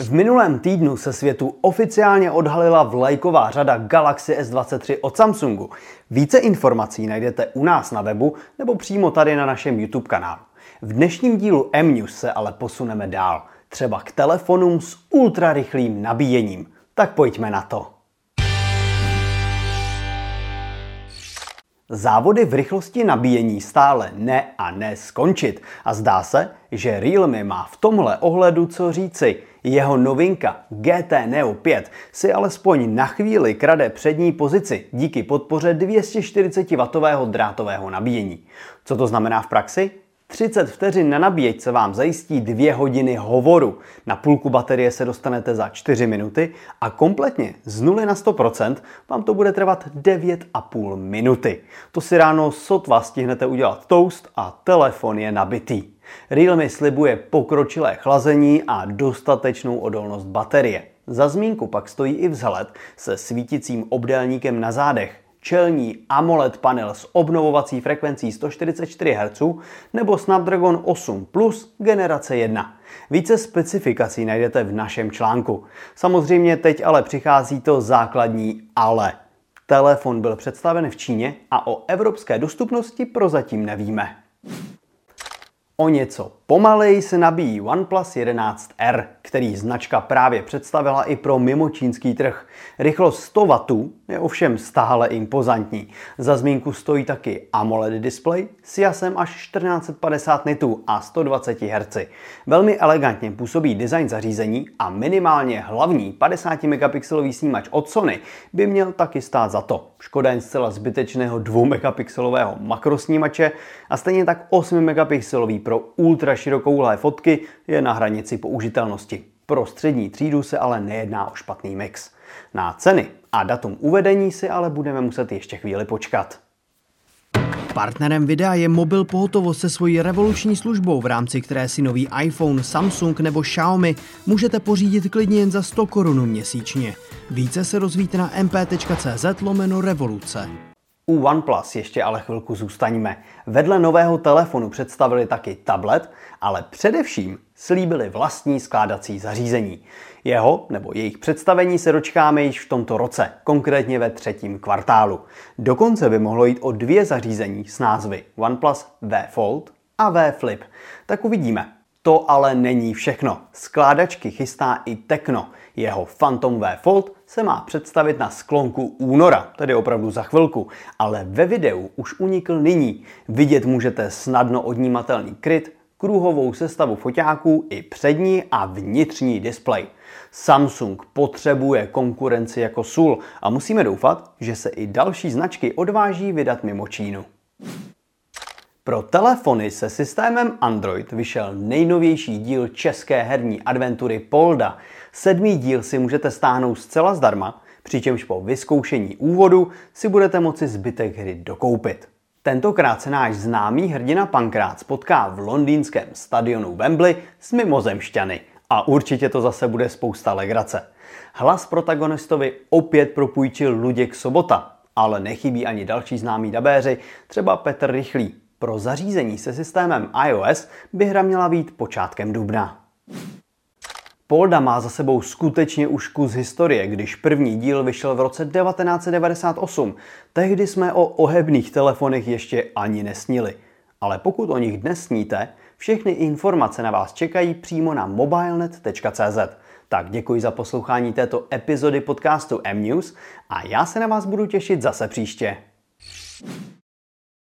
V minulém týdnu se světu oficiálně odhalila vlajková řada Galaxy S23 od Samsungu. Více informací najdete u nás na webu nebo přímo tady na našem YouTube kanálu. V dnešním dílu M-News se ale posuneme dál, třeba k telefonům s ultrarychlým nabíjením. Tak pojďme na to. Závody v rychlosti nabíjení stále ne a ne skončit a zdá se, že Realme má v tomhle ohledu co říci. Jeho novinka GT Neo 5 si alespoň na chvíli krade přední pozici díky podpoře 240W drátového nabíjení. Co to znamená v praxi? 30 vteřin na nabíječce vám zajistí 2 hodiny hovoru. Na půlku baterie se dostanete za 4 minuty a kompletně z 0 na 100% vám to bude trvat 9,5 minuty. To si ráno sotva stihnete udělat toast a telefon je nabitý. Realme slibuje pokročilé chlazení a dostatečnou odolnost baterie. Za zmínku pak stojí i vzhled se svíticím obdélníkem na zádech, čelní AMOLED panel s obnovovací frekvencí 144 Hz nebo Snapdragon 8 Plus generace 1. Více specifikací najdete v našem článku. Samozřejmě teď ale přichází to základní ale. Telefon byl představen v Číně a o evropské dostupnosti prozatím nevíme. O něco pomaleji se nabíjí OnePlus 11R, který značka právě představila i pro mimočínský trh. Rychlost 100 W je ovšem stále impozantní. Za zmínku stojí taky AMOLED display s jasem až 1450 nitů a 120 Hz. Velmi elegantně působí design zařízení a minimálně hlavní 50 megapixelový snímač od Sony by měl taky stát za to. Škoda jen zcela zbytečného 2 megapixelového makrosnímače a stejně tak 8 megapixelový pro ultra širokouhlé fotky je na hranici použitelnosti. Pro střední třídu se ale nejedná o špatný mix. Na ceny a datum uvedení si ale budeme muset ještě chvíli počkat. Partnerem videa je mobil pohotovost se svojí revoluční službou, v rámci které si nový iPhone, Samsung nebo Xiaomi můžete pořídit klidně jen za 100 korun měsíčně. Více se rozvíte na mp.cz lomeno revoluce. U OnePlus ještě ale chvilku zůstaňme. Vedle nového telefonu představili taky tablet, ale především slíbili vlastní skládací zařízení. Jeho nebo jejich představení se dočkáme již v tomto roce, konkrétně ve třetím kvartálu. Dokonce by mohlo jít o dvě zařízení s názvy OnePlus V Fold a V Flip. Tak uvidíme. To ale není všechno. Skládačky chystá i Tekno. Jeho Phantom V Fold se má představit na sklonku února, tedy opravdu za chvilku, ale ve videu už unikl nyní. Vidět můžete snadno odnímatelný kryt, kruhovou sestavu foťáků i přední a vnitřní displej. Samsung potřebuje konkurenci jako sůl a musíme doufat, že se i další značky odváží vydat mimo Čínu. Pro telefony se systémem Android vyšel nejnovější díl české herní adventury Polda. Sedmý díl si můžete stáhnout zcela zdarma, přičemž po vyzkoušení úvodu si budete moci zbytek hry dokoupit. Tentokrát se náš známý hrdina Pankrát potká v londýnském stadionu Wembley s mimozemšťany a určitě to zase bude spousta legrace. Hlas protagonistovi opět propůjčil Luděk Sobota, ale nechybí ani další známí dabéři, třeba Petr Rychlý. Pro zařízení se systémem iOS by hra měla být počátkem dubna. Polda má za sebou skutečně už kus historie, když první díl vyšel v roce 1998. Tehdy jsme o ohebných telefonech ještě ani nesnili. Ale pokud o nich dnes sníte, všechny informace na vás čekají přímo na mobilenet.cz. Tak děkuji za poslouchání této epizody podcastu M-News a já se na vás budu těšit zase příště.